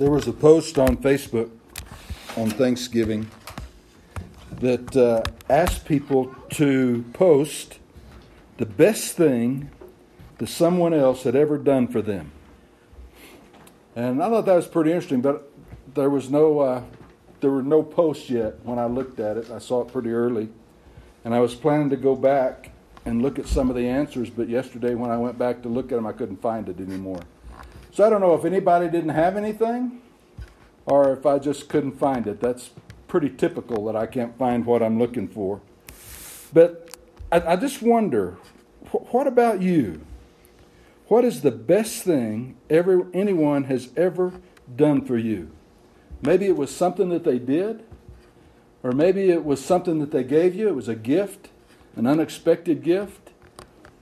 There was a post on Facebook on Thanksgiving that uh, asked people to post the best thing that someone else had ever done for them. And I thought that was pretty interesting, but there was no uh, there were no posts yet when I looked at it. I saw it pretty early, and I was planning to go back and look at some of the answers, but yesterday when I went back to look at them, I couldn't find it anymore. So I don't know if anybody didn't have anything or if I just couldn't find it. That's pretty typical that I can't find what I'm looking for. But I, I just wonder wh- what about you? What is the best thing ever anyone has ever done for you? Maybe it was something that they did, or maybe it was something that they gave you. It was a gift, an unexpected gift.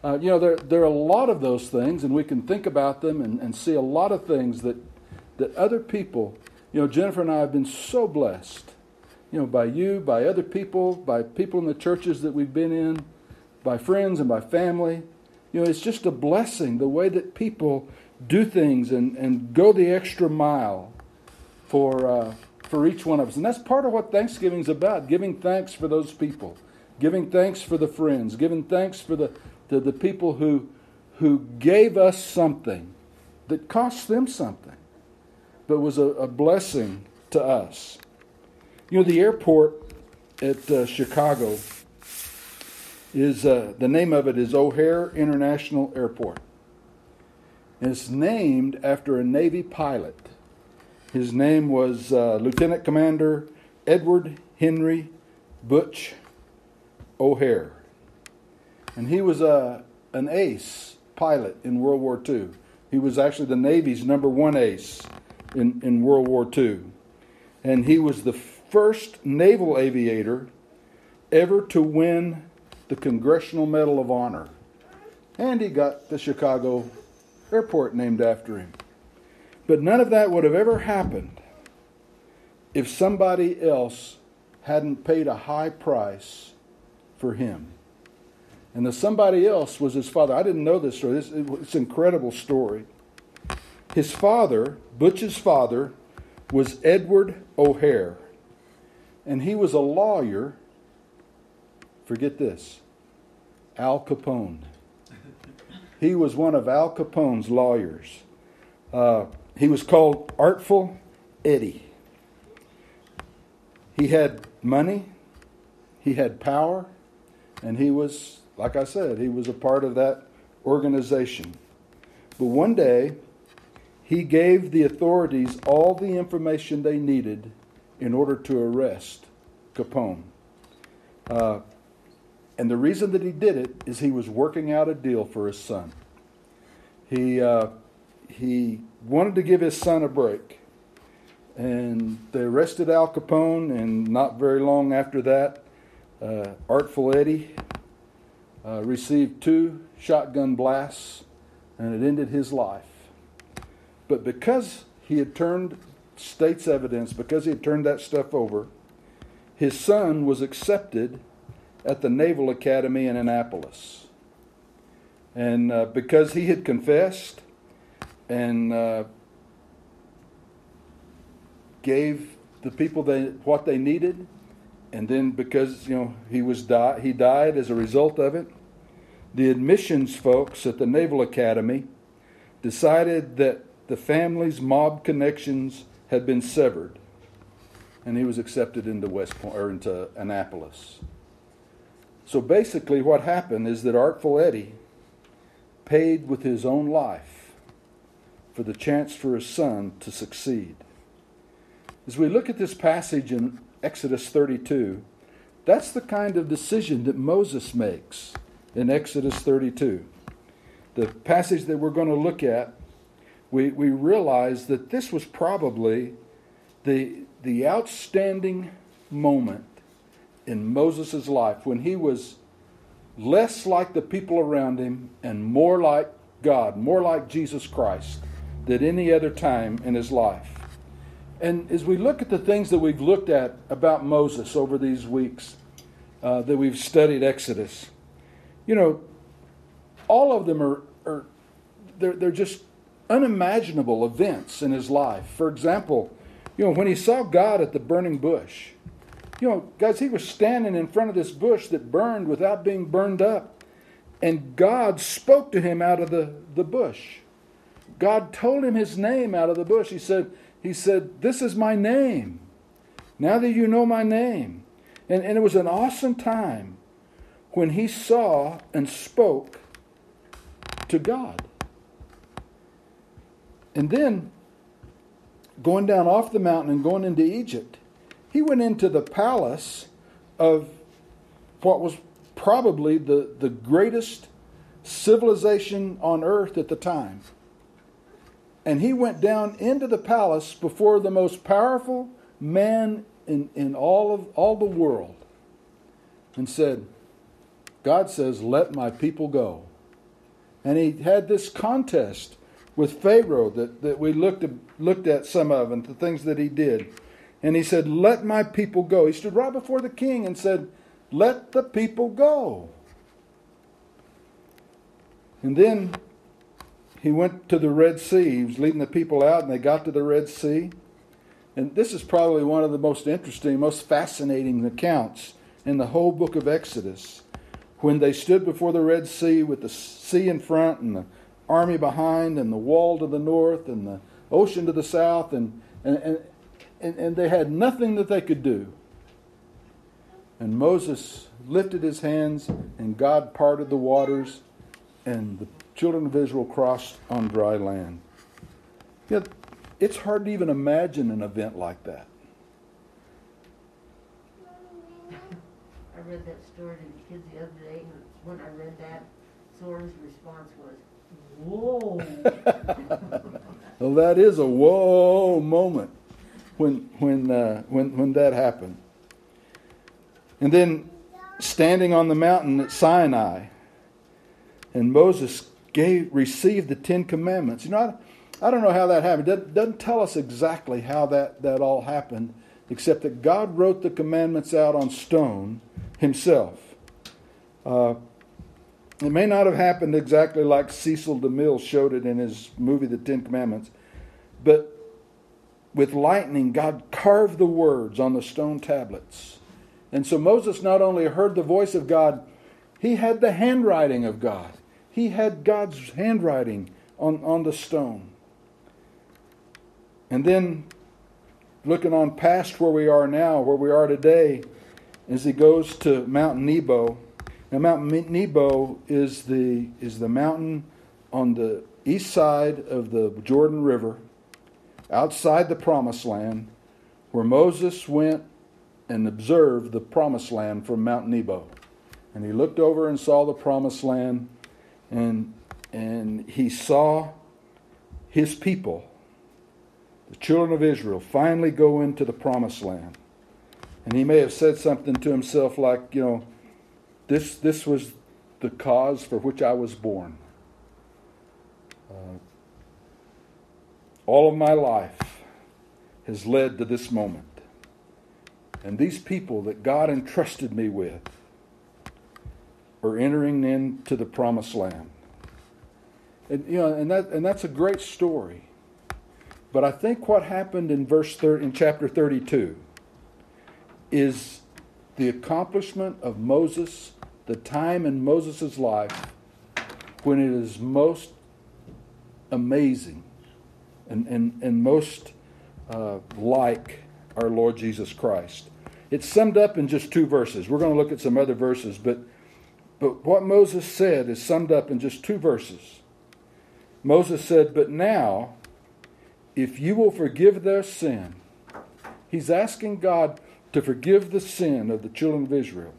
Uh, you know, there, there are a lot of those things, and we can think about them and, and see a lot of things that, that other people, you know, Jennifer and I have been so blessed, you know, by you, by other people, by people in the churches that we've been in, by friends and by family. You know, it's just a blessing the way that people do things and, and go the extra mile for, uh, for each one of us. And that's part of what Thanksgiving's about giving thanks for those people, giving thanks for the friends, giving thanks for the, the, the people who, who gave us something that cost them something, but was a, a blessing to us. You know, the airport at uh, Chicago is uh, the name of it is O'Hare International Airport. And it's named after a Navy pilot. His name was uh, Lieutenant Commander Edward Henry Butch O'Hare. And he was a, an ace pilot in World War II. He was actually the Navy's number one ace in, in World War II. And he was the first naval aviator ever to win the Congressional Medal of Honor. And he got the Chicago airport named after him. But none of that would have ever happened if somebody else hadn't paid a high price for him. And the somebody else was his father. I didn't know this story. This, it's an incredible story. His father, Butch's father, was Edward O'Hare. And he was a lawyer. Forget this Al Capone. He was one of Al Capone's lawyers. Uh, he was called Artful Eddie. He had money, he had power, and he was, like I said, he was a part of that organization. But one day, he gave the authorities all the information they needed in order to arrest Capone. Uh, and the reason that he did it is he was working out a deal for his son. He, uh, he wanted to give his son a break. And they arrested Al Capone, and not very long after that, uh, Artful Eddie uh, received two shotgun blasts, and it ended his life. But because he had turned state's evidence, because he had turned that stuff over, his son was accepted at the Naval Academy in Annapolis. And uh, because he had confessed and uh, gave the people they, what they needed, and then because you know he was di- he died as a result of it, the admissions folks at the Naval Academy decided that the family's mob connections had been severed, and he was accepted into West Point or into Annapolis. So basically, what happened is that Artful Eddie paid with his own life for the chance for his son to succeed. As we look at this passage in Exodus 32, that's the kind of decision that Moses makes in Exodus 32. The passage that we're going to look at, we, we realize that this was probably the, the outstanding moment in Moses' life when he was less like the people around him and more like God, more like Jesus Christ than any other time in his life. And as we look at the things that we've looked at about Moses over these weeks uh, that we've studied Exodus, you know, all of them are, are they're, they're just unimaginable events in his life. For example, you know, when he saw God at the burning bush, you know, guys, he was standing in front of this bush that burned without being burned up. And God spoke to him out of the, the bush. God told him his name out of the bush. He said, he said, This is my name. Now that you know my name. And, and it was an awesome time when he saw and spoke to God. And then going down off the mountain and going into Egypt, he went into the palace of what was probably the, the greatest civilization on earth at the time. And he went down into the palace before the most powerful man in, in all of all the world and said, God says, Let my people go. And he had this contest with Pharaoh that, that we looked at, looked at some of and the things that he did. And he said, Let my people go. He stood right before the king and said, Let the people go. And then he went to the Red Sea. He was leading the people out, and they got to the Red Sea. And this is probably one of the most interesting, most fascinating accounts in the whole book of Exodus. When they stood before the Red Sea with the sea in front and the army behind and the wall to the north and the ocean to the south, and, and, and, and they had nothing that they could do. And Moses lifted his hands, and God parted the waters, and the children of Israel crossed on dry land. Yet, it's hard to even imagine an event like that. I read that story to the kids the other day, and when I read that, Sora's response was, Whoa. well, that is a whoa moment when when uh, when when that happened. And then standing on the mountain at Sinai, and Moses gave received the Ten Commandments. You know, I, I don't know how that happened. It doesn't, tell us exactly how that that all happened, except that God wrote the commandments out on stone Himself. Uh, it may not have happened exactly like Cecil DeMille showed it in his movie, The Ten Commandments, but with lightning, God carved the words on the stone tablets. And so Moses not only heard the voice of God, he had the handwriting of God. He had God's handwriting on, on the stone. And then looking on past where we are now, where we are today, as he goes to Mount Nebo. Now, Mount Nebo is the, is the mountain on the east side of the Jordan River outside the promised land where Moses went and observed the promised land from Mount Nebo. And he looked over and saw the promised land, and, and he saw his people, the children of Israel, finally go into the promised land. And he may have said something to himself like, you know, this, this was the cause for which I was born. Uh, all of my life has led to this moment. And these people that God entrusted me with are entering into the promised land. And you know, and that and that's a great story. But I think what happened in verse 30, in chapter 32 is the accomplishment of Moses, the time in Moses' life when it is most amazing and, and, and most uh, like our Lord Jesus Christ. It's summed up in just two verses. We're going to look at some other verses, but, but what Moses said is summed up in just two verses. Moses said, But now, if you will forgive their sin, he's asking God to forgive the sin of the children of Israel.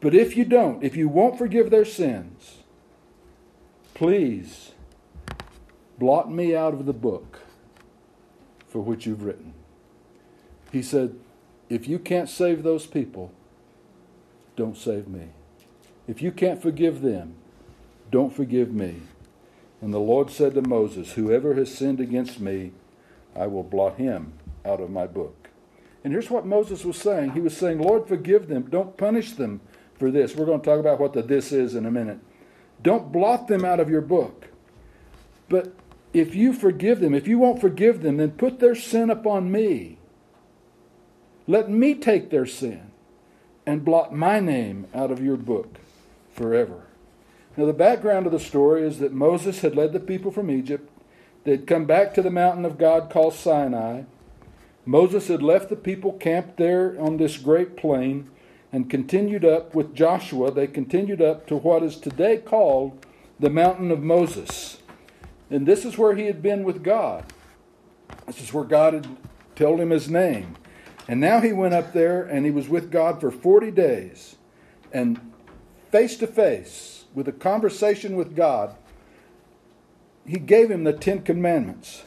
But if you don't, if you won't forgive their sins, please Blot me out of the book for which you've written. He said, If you can't save those people, don't save me. If you can't forgive them, don't forgive me. And the Lord said to Moses, Whoever has sinned against me, I will blot him out of my book. And here's what Moses was saying. He was saying, Lord, forgive them. Don't punish them for this. We're going to talk about what the this is in a minute. Don't blot them out of your book. But if you forgive them, if you won't forgive them, then put their sin upon me. Let me take their sin and blot my name out of your book forever. Now, the background of the story is that Moses had led the people from Egypt. They'd come back to the mountain of God called Sinai. Moses had left the people camped there on this great plain and continued up with Joshua. They continued up to what is today called the mountain of Moses. And this is where he had been with God. This is where God had told him his name. And now he went up there and he was with God for 40 days. And face to face, with a conversation with God, he gave him the Ten Commandments.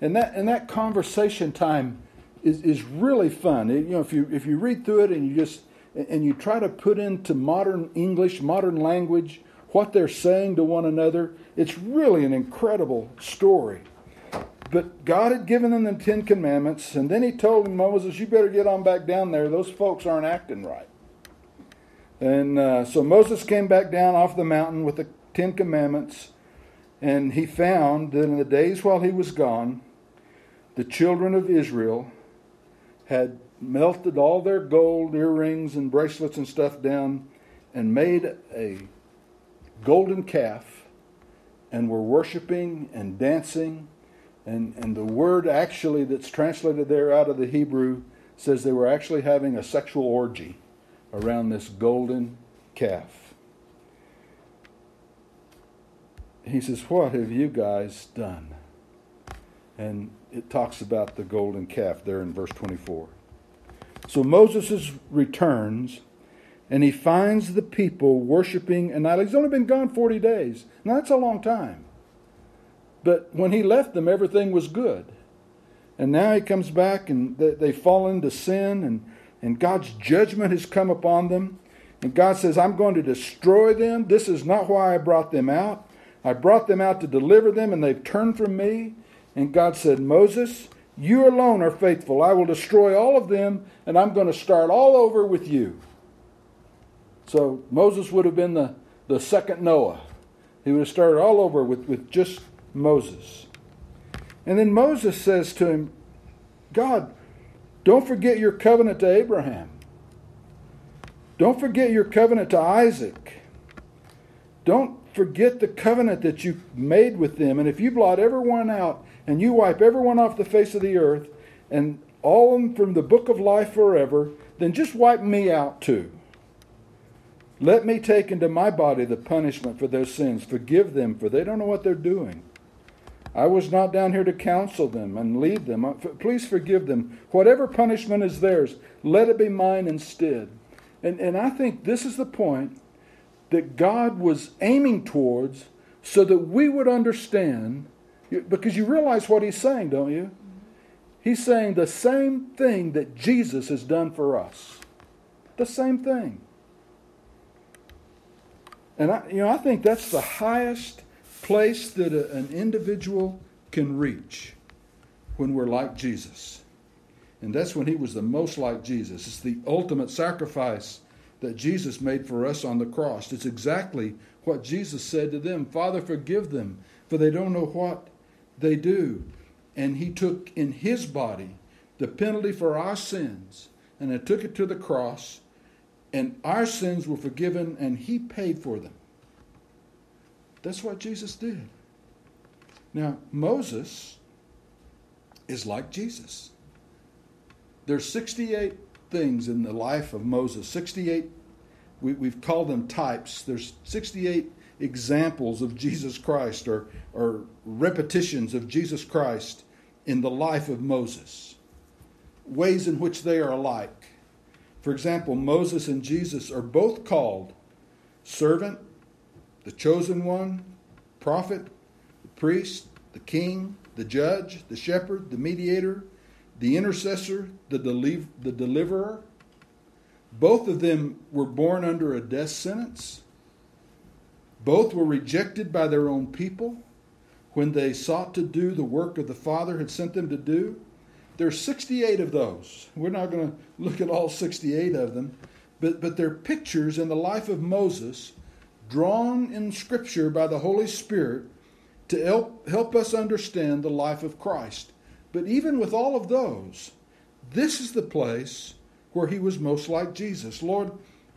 And that, and that conversation time is, is really fun. you know, if you, if you read through it and you just and you try to put into modern English, modern language, what they're saying to one another, it's really an incredible story. But God had given them the Ten Commandments, and then He told Moses, You better get on back down there. Those folks aren't acting right. And uh, so Moses came back down off the mountain with the Ten Commandments, and he found that in the days while he was gone, the children of Israel had melted all their gold earrings and bracelets and stuff down and made a golden calf and were worshiping and dancing. And, and the word actually that's translated there out of the Hebrew says they were actually having a sexual orgy around this golden calf. He says, What have you guys done? And it talks about the golden calf there in verse 24. So Moses returns and he finds the people worshiping and now he's only been gone 40 days. Now that's a long time. But when he left them, everything was good. And now he comes back and they, they fall into sin and, and God's judgment has come upon them. And God says, I'm going to destroy them. This is not why I brought them out. I brought them out to deliver them, and they've turned from me. And God said, Moses, you alone are faithful. I will destroy all of them, and I'm going to start all over with you. So Moses would have been the, the second Noah. He would have started all over with, with just Moses. And then Moses says to him, God, don't forget your covenant to Abraham. Don't forget your covenant to Isaac. Don't forget the covenant that you made with them. And if you blot everyone out, and you wipe everyone off the face of the earth and all of them from the book of life forever, then just wipe me out too. Let me take into my body the punishment for their sins. Forgive them, for they don't know what they're doing. I was not down here to counsel them and lead them. Uh, please forgive them. Whatever punishment is theirs, let it be mine instead. And, and I think this is the point that God was aiming towards so that we would understand because you realize what he's saying, don't you? He's saying the same thing that Jesus has done for us. The same thing. And I, you know, I think that's the highest place that a, an individual can reach when we're like Jesus. And that's when he was the most like Jesus. It's the ultimate sacrifice that Jesus made for us on the cross. It's exactly what Jesus said to them Father, forgive them, for they don't know what they do. And he took in his body the penalty for our sins and he took it to the cross, and our sins were forgiven, and he paid for them. That's what Jesus did. Now, Moses is like Jesus. There's 68 things in the life of Moses, 68, we, we've called them types. There's 68 examples of Jesus Christ or, or repetitions of Jesus Christ in the life of Moses, ways in which they are alike. For example, Moses and Jesus are both called servant, the chosen one, prophet, the priest, the king, the judge, the shepherd, the mediator, the intercessor, the, deliv- the deliverer. Both of them were born under a death sentence. Both were rejected by their own people when they sought to do the work of the Father had sent them to do. There's 68 of those. We're not going to look at all 68 of them, but, but they're pictures in the life of Moses drawn in Scripture by the Holy Spirit to help, help us understand the life of Christ. But even with all of those, this is the place where he was most like Jesus. Lord,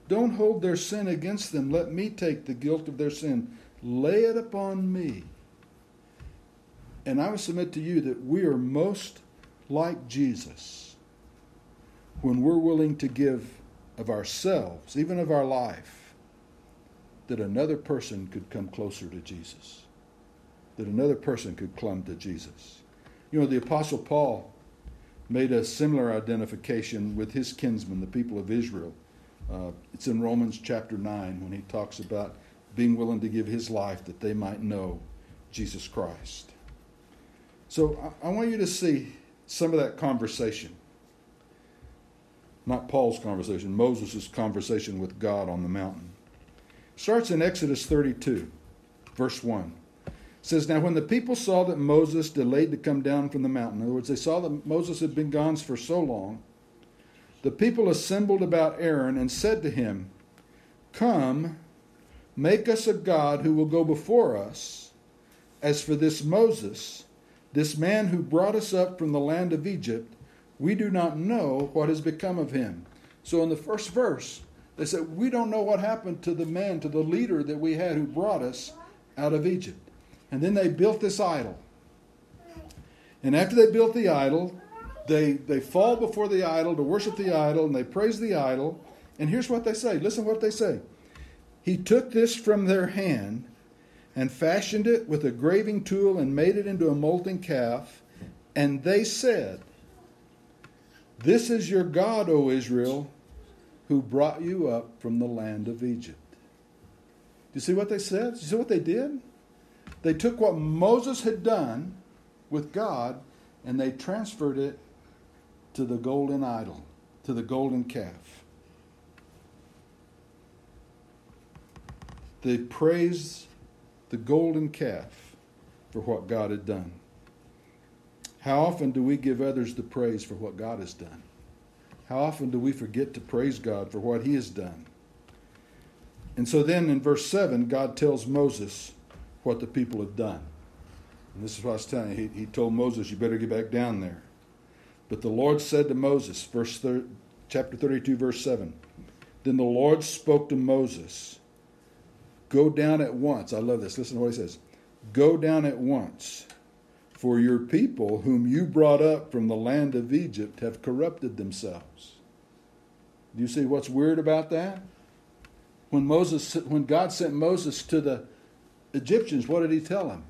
don't hold their sin against them. Let me take the guilt of their sin. Lay it upon me. And I would submit to you that we are most like Jesus when we're willing to give of ourselves, even of our life, that another person could come closer to Jesus, that another person could come to Jesus. You know, the Apostle Paul made a similar identification with his kinsmen, the people of Israel. Uh, it's in Romans chapter 9 when he talks about being willing to give his life that they might know Jesus Christ. So I, I want you to see some of that conversation. Not Paul's conversation, Moses' conversation with God on the mountain. Starts in Exodus 32, verse 1 says, Now when the people saw that Moses delayed to come down from the mountain, in other words, they saw that Moses had been gone for so long, the people assembled about Aaron and said to him, Come, make us a God who will go before us. As for this Moses, this man who brought us up from the land of Egypt, we do not know what has become of him. So in the first verse, they said, We don't know what happened to the man, to the leader that we had who brought us out of Egypt. And then they built this idol. And after they built the idol, they, they fall before the idol to worship the idol and they praise the idol. And here's what they say listen what they say. He took this from their hand and fashioned it with a graving tool and made it into a molten calf. And they said, This is your God, O Israel, who brought you up from the land of Egypt. Do you see what they said? Do you see what they did? They took what Moses had done with God and they transferred it to the golden idol, to the golden calf. They praised the golden calf for what God had done. How often do we give others the praise for what God has done? How often do we forget to praise God for what He has done? And so then in verse 7, God tells Moses, what the people have done. And this is what I was telling you. He, he told Moses, You better get back down there. But the Lord said to Moses, verse thir- chapter 32, verse 7 Then the Lord spoke to Moses, Go down at once. I love this. Listen to what he says Go down at once, for your people, whom you brought up from the land of Egypt, have corrupted themselves. Do you see what's weird about that? When Moses, when God sent Moses to the Egyptians, what did he tell them?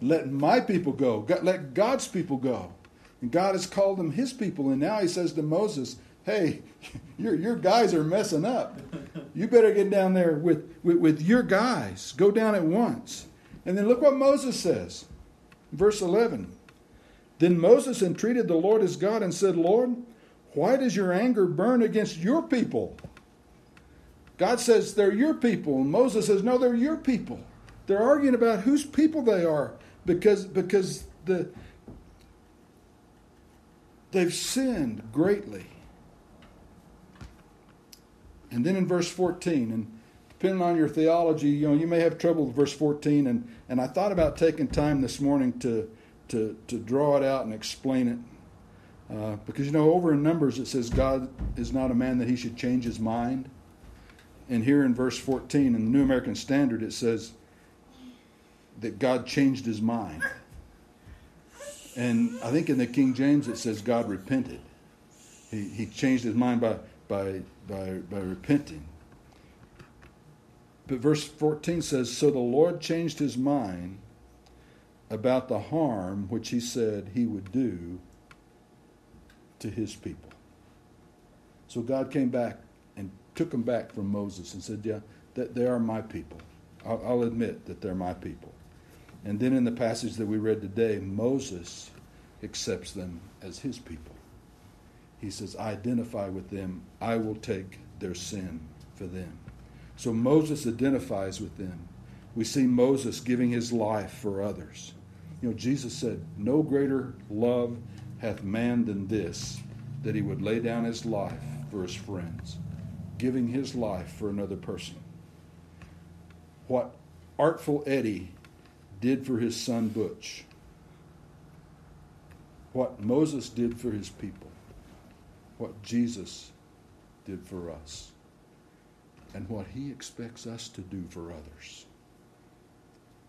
Let my people go. Let God's people go. And God has called them his people. And now he says to Moses, hey, your, your guys are messing up. You better get down there with, with, with your guys. Go down at once. And then look what Moses says. Verse 11. Then Moses entreated the Lord his God and said, Lord, why does your anger burn against your people? God says they're your people, and Moses says, No, they're your people. They're arguing about whose people they are because, because the, they've sinned greatly. And then in verse 14, and depending on your theology, you know, you may have trouble with verse 14. And, and I thought about taking time this morning to, to, to draw it out and explain it. Uh, because, you know, over in Numbers it says God is not a man that he should change his mind. And here in verse 14 in the New American Standard, it says that God changed his mind. And I think in the King James, it says God repented. He, he changed his mind by, by, by, by repenting. But verse 14 says, So the Lord changed his mind about the harm which he said he would do to his people. So God came back and took them back from Moses and said, Yeah, that they are my people. I'll, I'll admit that they're my people. And then in the passage that we read today, Moses accepts them as his people. He says, I identify with them. I will take their sin for them. So Moses identifies with them. We see Moses giving his life for others. You know, Jesus said, No greater love hath man than this, that he would lay down his life for his friends giving his life for another person. What Artful Eddie did for his son Butch, what Moses did for his people, what Jesus did for us, and what he expects us to do for others.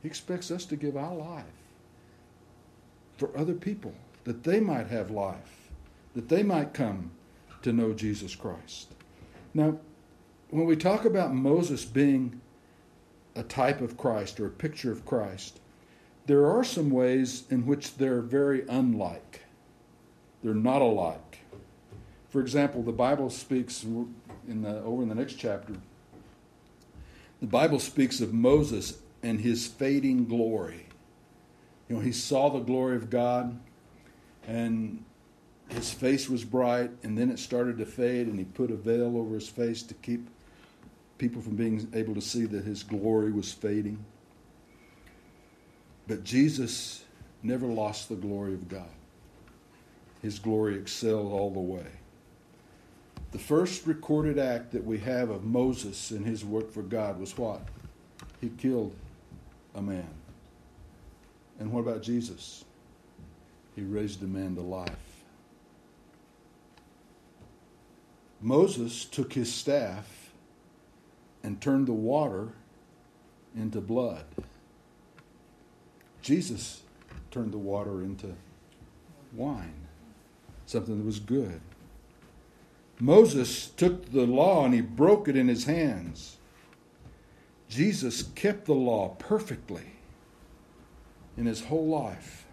He expects us to give our life for other people, that they might have life, that they might come to know Jesus Christ. Now, when we talk about Moses being a type of Christ or a picture of Christ, there are some ways in which they're very unlike. They're not alike. For example, the Bible speaks in the, over in the next chapter. The Bible speaks of Moses and his fading glory. You know, he saw the glory of God, and his face was bright, and then it started to fade, and he put a veil over his face to keep people from being able to see that his glory was fading. But Jesus never lost the glory of God. His glory excelled all the way. The first recorded act that we have of Moses in his work for God was what? He killed a man. And what about Jesus? He raised a man to life. Moses took his staff and turned the water into blood. Jesus turned the water into wine, something that was good. Moses took the law and he broke it in his hands. Jesus kept the law perfectly in his whole life.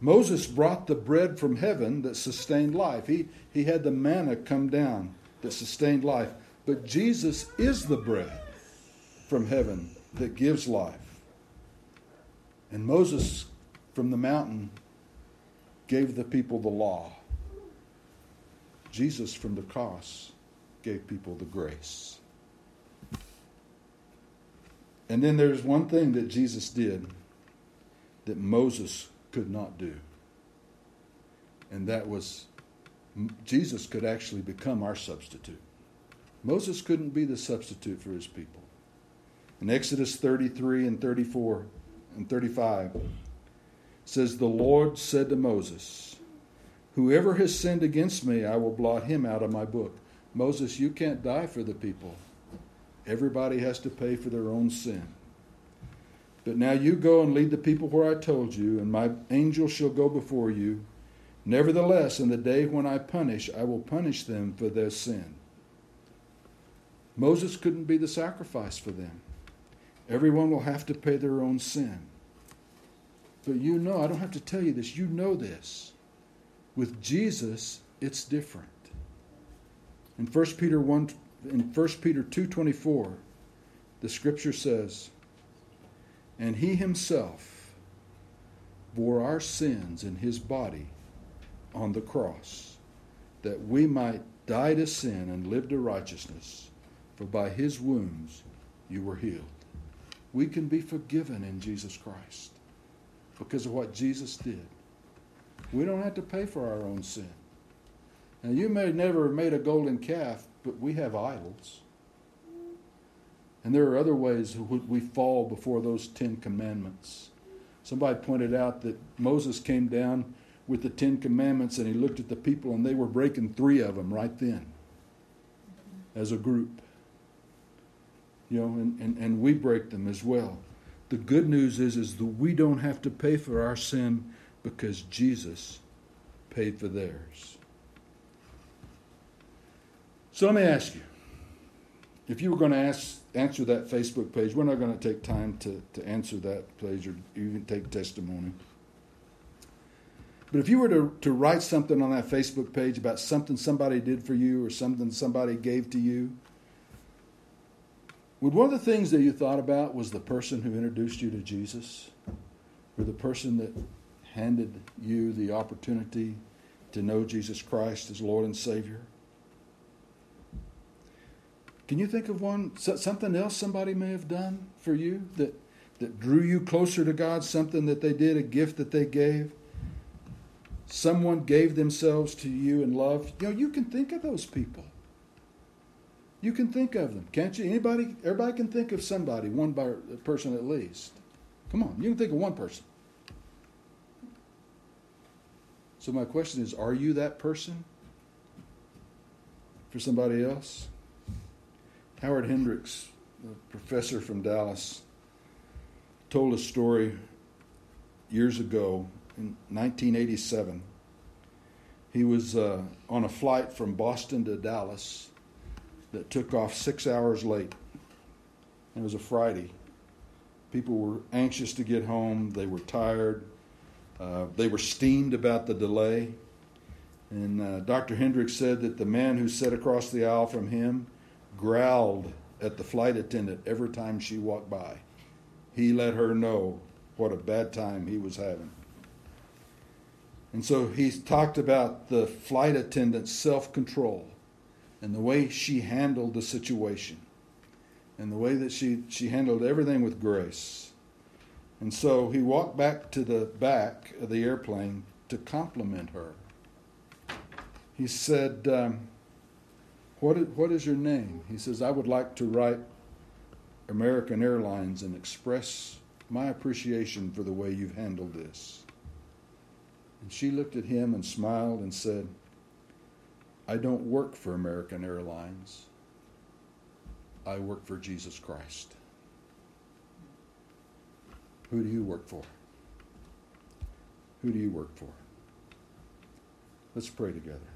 Moses brought the bread from heaven that sustained life. He, he had the manna come down that sustained life. But Jesus is the bread from heaven that gives life. And Moses from the mountain gave the people the law. Jesus from the cross gave people the grace. And then there's one thing that Jesus did that Moses could not do. And that was Jesus could actually become our substitute. Moses couldn't be the substitute for his people. In Exodus 33 and 34 and 35 says the Lord said to Moses, Whoever has sinned against me, I will blot him out of my book. Moses, you can't die for the people. Everybody has to pay for their own sin. But now you go and lead the people where I told you, and my angel shall go before you. Nevertheless, in the day when I punish, I will punish them for their sin. Moses couldn't be the sacrifice for them. Everyone will have to pay their own sin. But you know, I don't have to tell you this, you know this. With Jesus, it's different. In 1 Peter 1 in 1 Peter 2:24, the scripture says, "And he himself bore our sins in his body on the cross, that we might die to sin and live to righteousness, for by his wounds you were healed." We can be forgiven in Jesus Christ because of what Jesus did. We don't have to pay for our own sin. Now, you may never have made a golden calf, but we have idols. And there are other ways we fall before those Ten Commandments. Somebody pointed out that Moses came down with the Ten Commandments and he looked at the people and they were breaking three of them right then as a group. You know, and, and, and we break them as well. The good news is, is that we don't have to pay for our sin because Jesus paid for theirs. So let me ask you if you were going to ask, answer that Facebook page, we're not going to take time to, to answer that page or even take testimony. But if you were to, to write something on that Facebook page about something somebody did for you or something somebody gave to you, would one of the things that you thought about was the person who introduced you to Jesus? Or the person that handed you the opportunity to know Jesus Christ as Lord and Savior? Can you think of one, something else somebody may have done for you that, that drew you closer to God? Something that they did, a gift that they gave? Someone gave themselves to you in love? You know, you can think of those people. You can think of them, can't you? Anybody, everybody can think of somebody, one person at least. Come on, you can think of one person. So my question is, are you that person for somebody else? Howard Hendricks, the professor from Dallas, told a story years ago in 1987. He was uh, on a flight from Boston to Dallas that took off six hours late. It was a Friday. People were anxious to get home. They were tired. Uh, they were steamed about the delay. And uh, Dr. Hendricks said that the man who sat across the aisle from him growled at the flight attendant every time she walked by. He let her know what a bad time he was having. And so he talked about the flight attendant's self control and the way she handled the situation and the way that she, she handled everything with grace. And so he walked back to the back of the airplane to compliment her. He said, um, what, is, what is your name? He says, I would like to write American Airlines and express my appreciation for the way you've handled this. And she looked at him and smiled and said, I don't work for American Airlines. I work for Jesus Christ. Who do you work for? Who do you work for? Let's pray together.